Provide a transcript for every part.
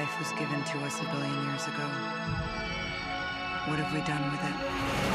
life was given to us a billion years ago. What have we done with it?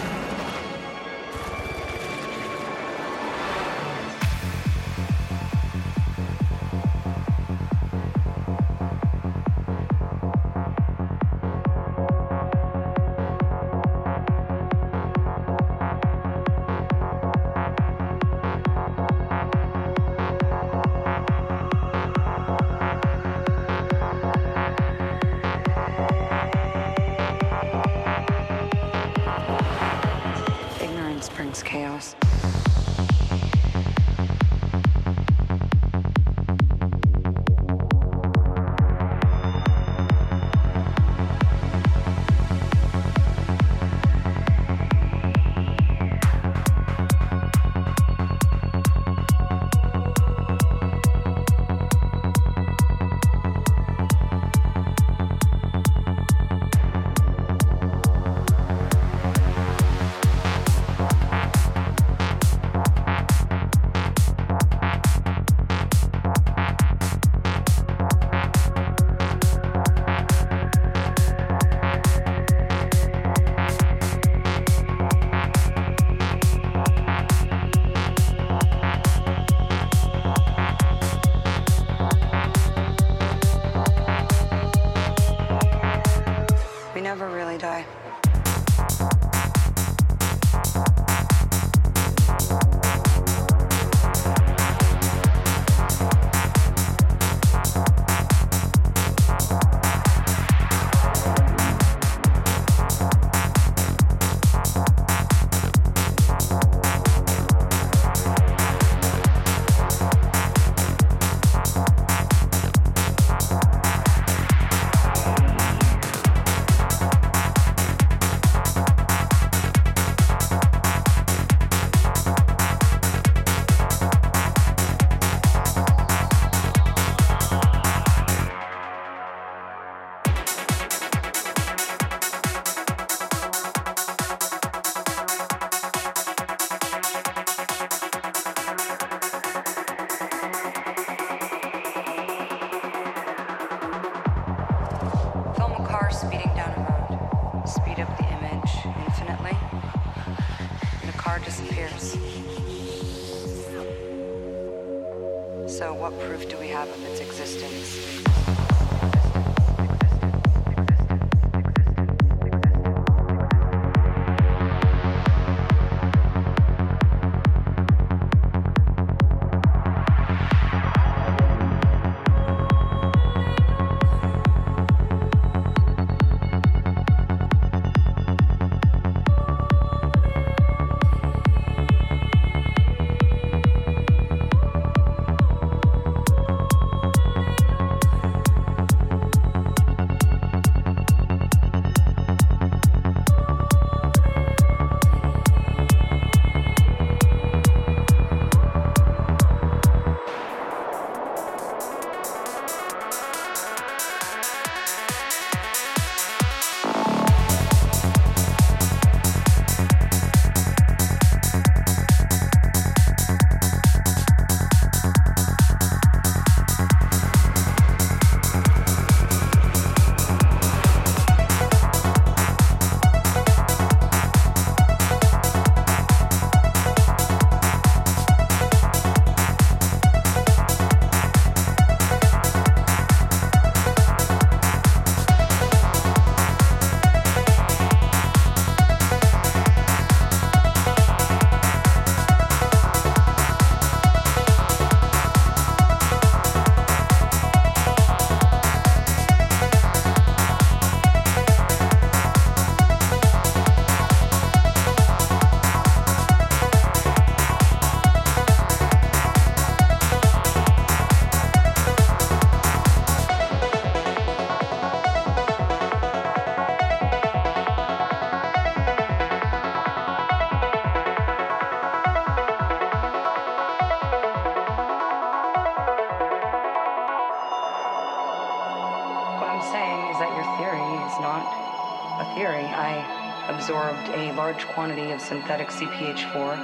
quantity of synthetic CPH4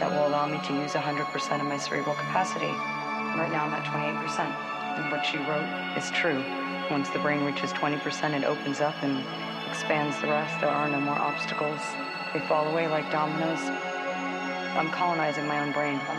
that will allow me to use 100% of my cerebral capacity. Right now I'm at 28%. And what she wrote is true. Once the brain reaches 20%, it opens up and expands the rest. There are no more obstacles. They fall away like dominoes. I'm colonizing my own brain. I'm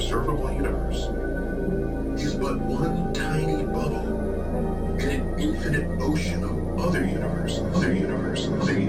observable universe. Is but one tiny bubble in an infinite ocean of other universe, other universe, other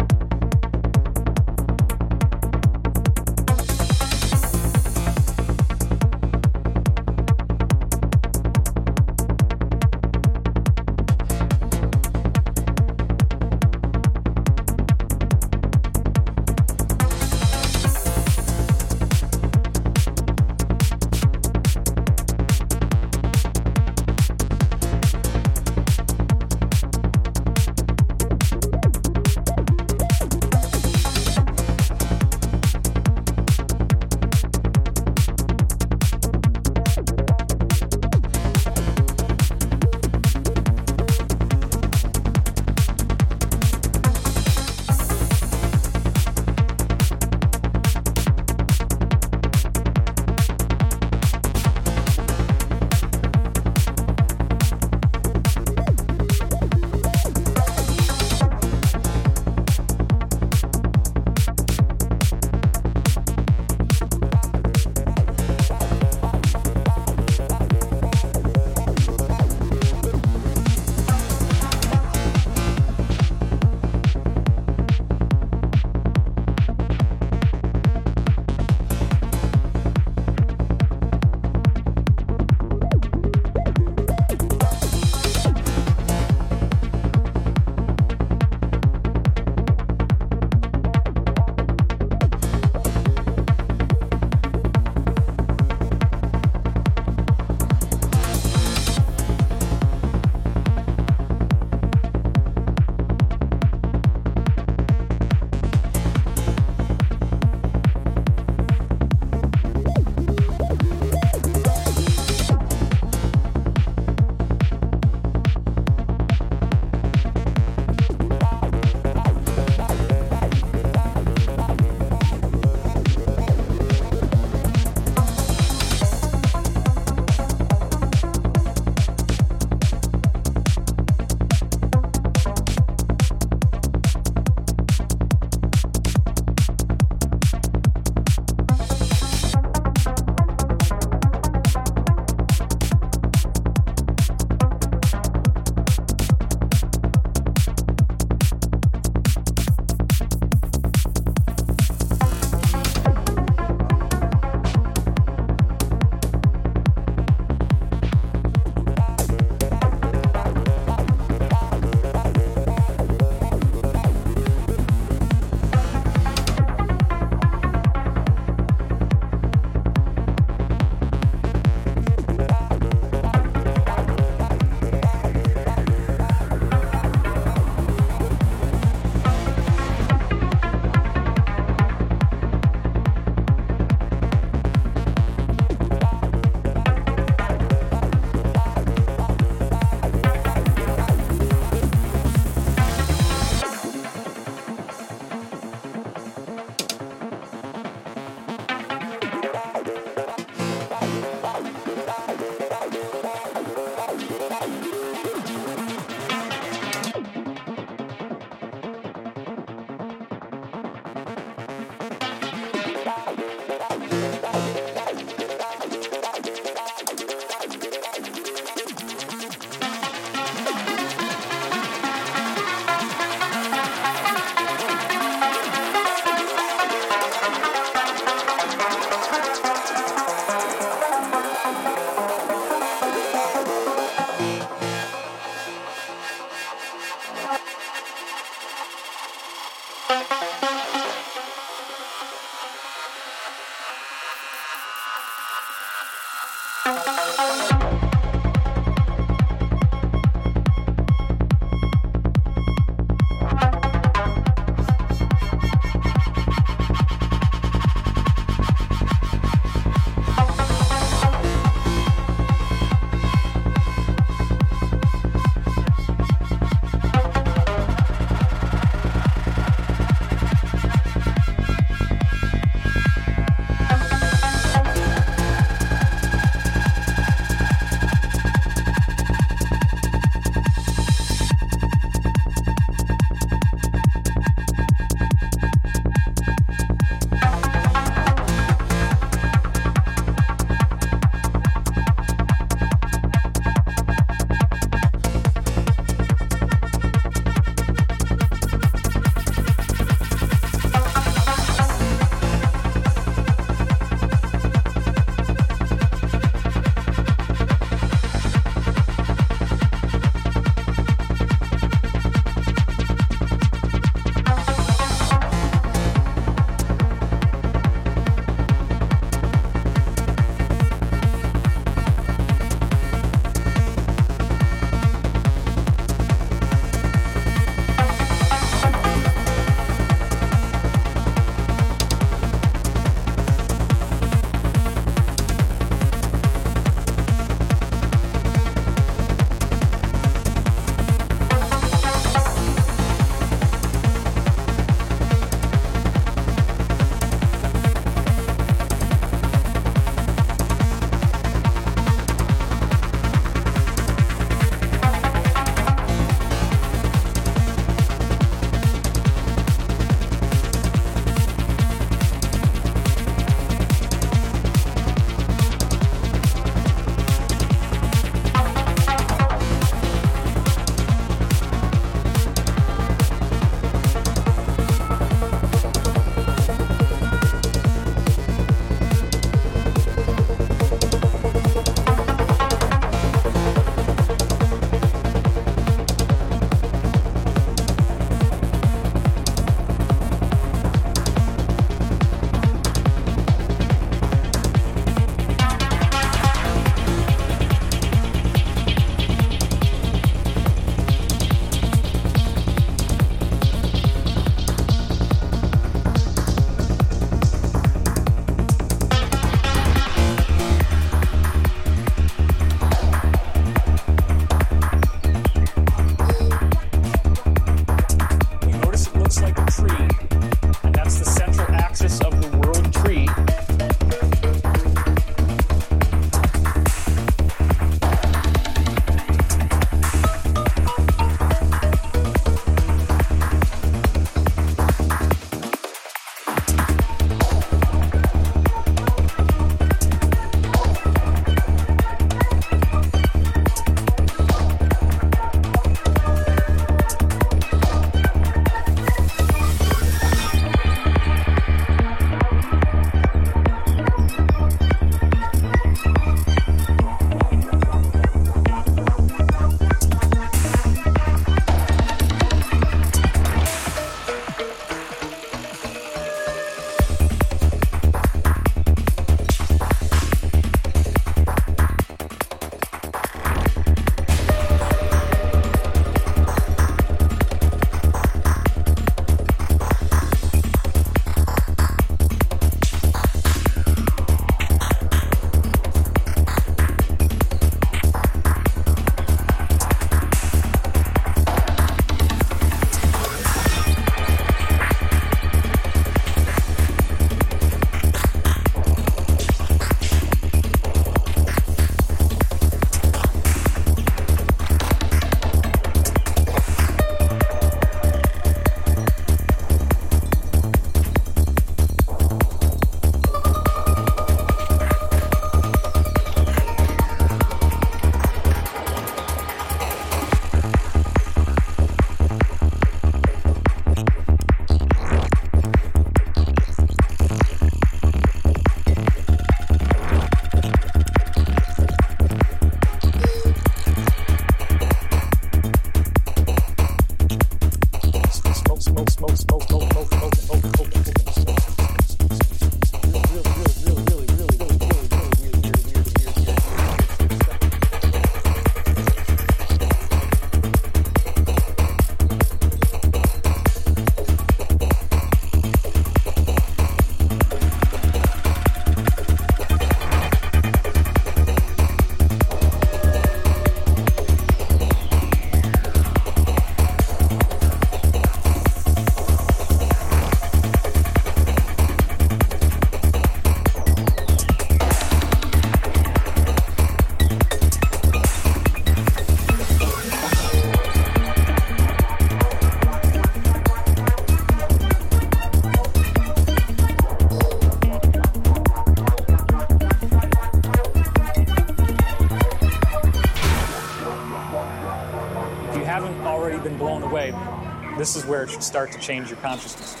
is where it should start to change your consciousness.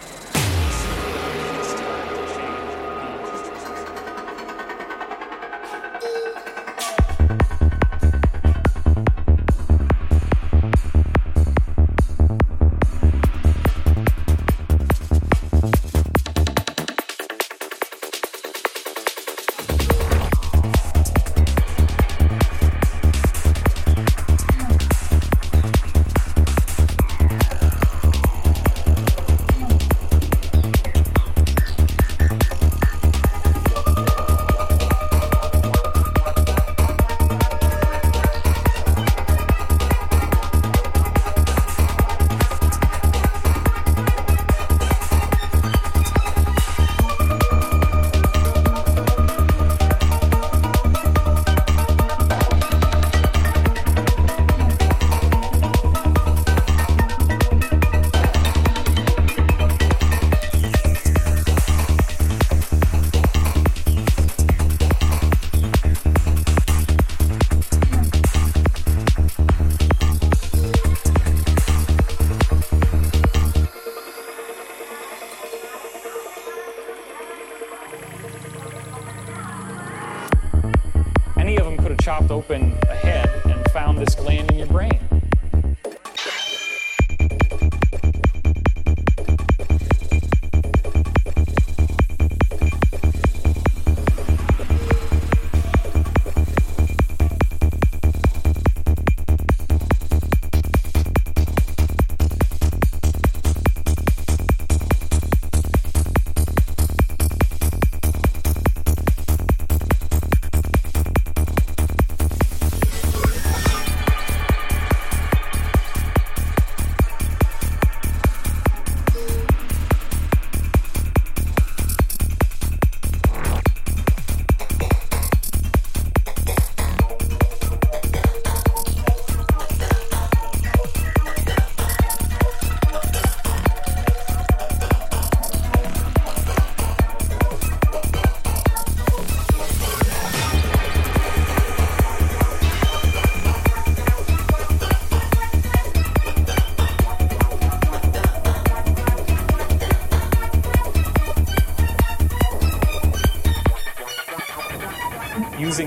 Open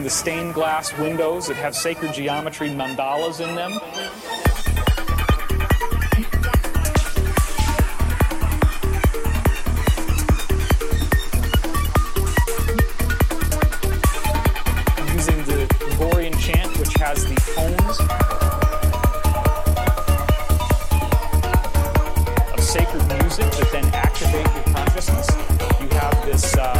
the stained glass windows that have sacred geometry mandalas in them. Using the Gregorian chant, which has the tones of sacred music that then activate your consciousness. You have this uh,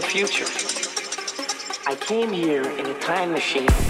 the future. I came here in a time machine.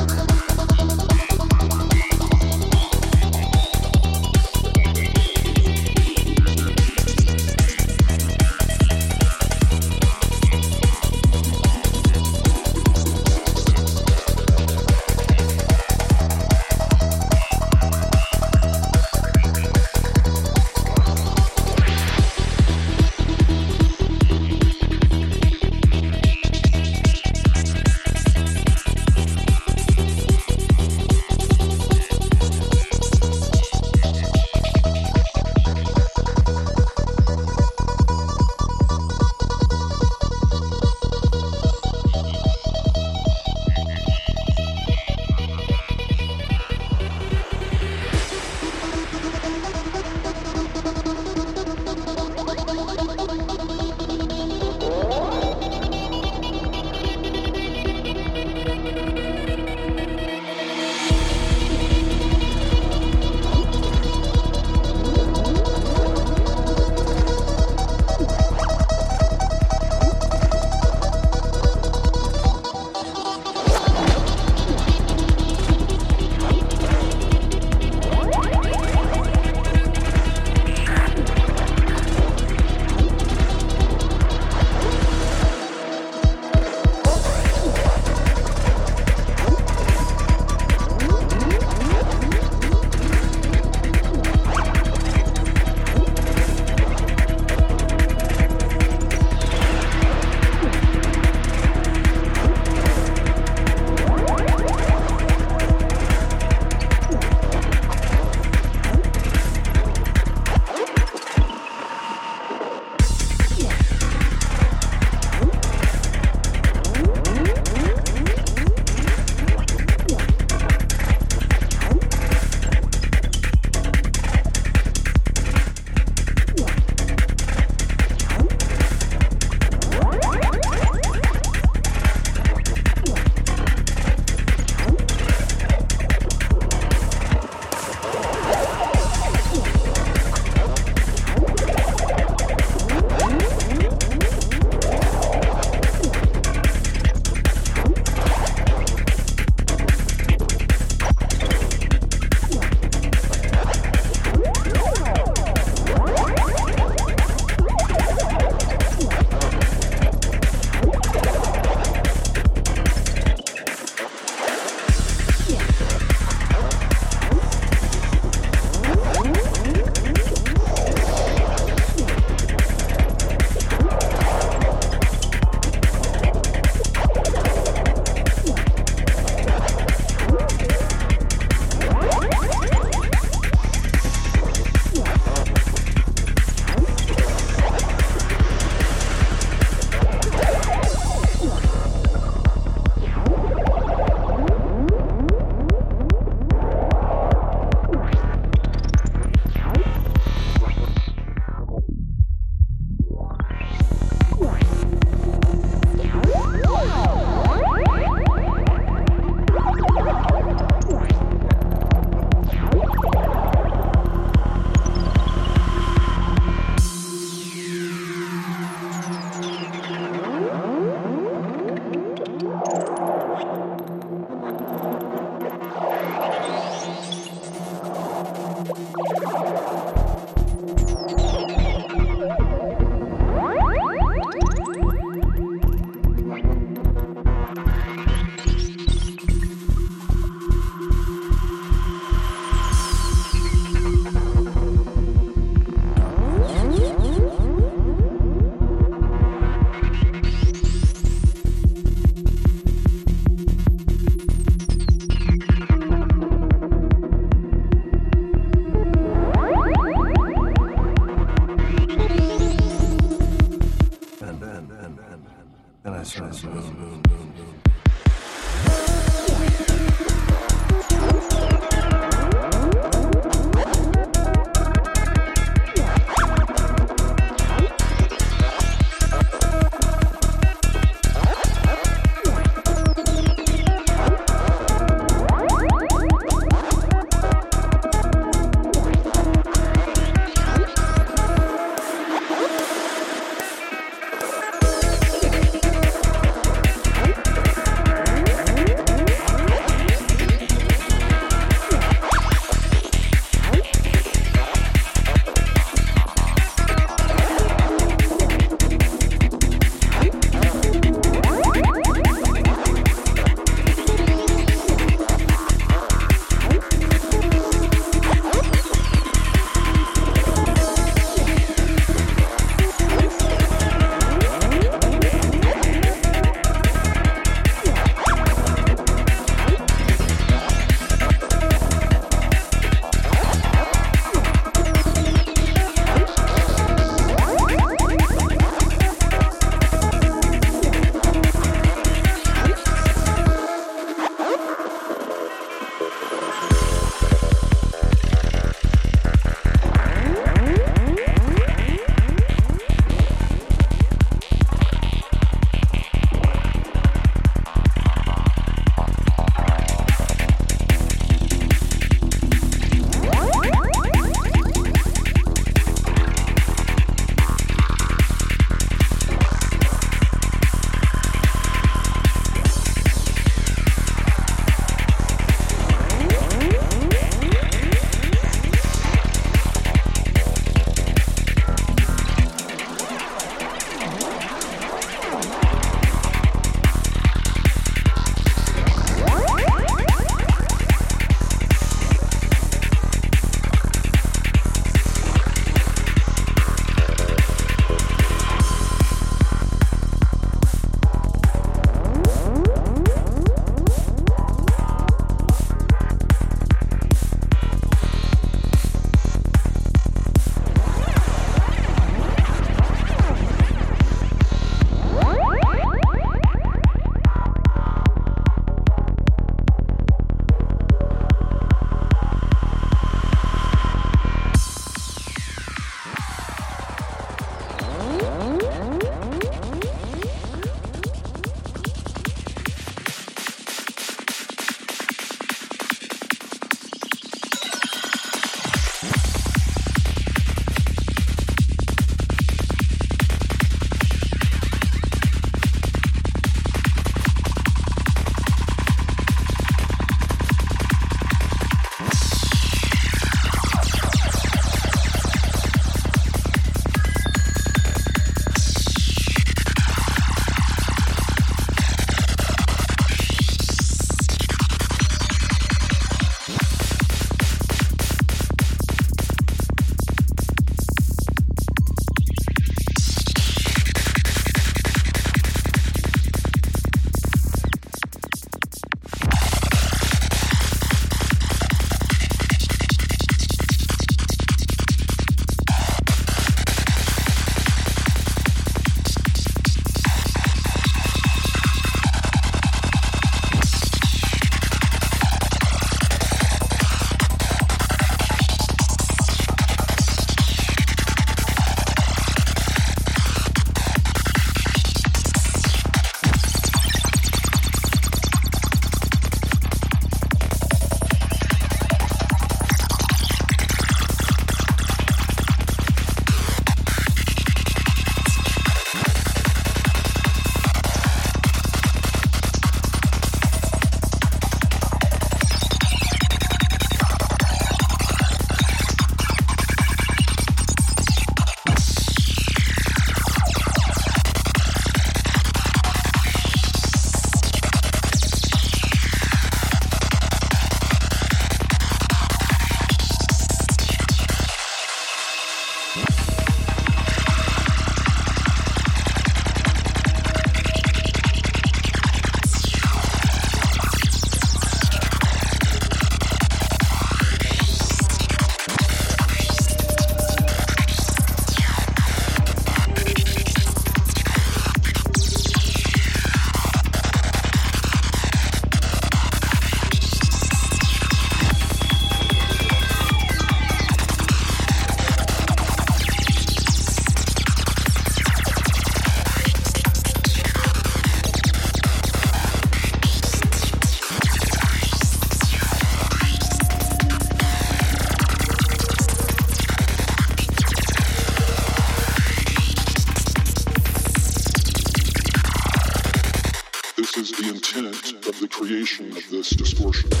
Of this distortion.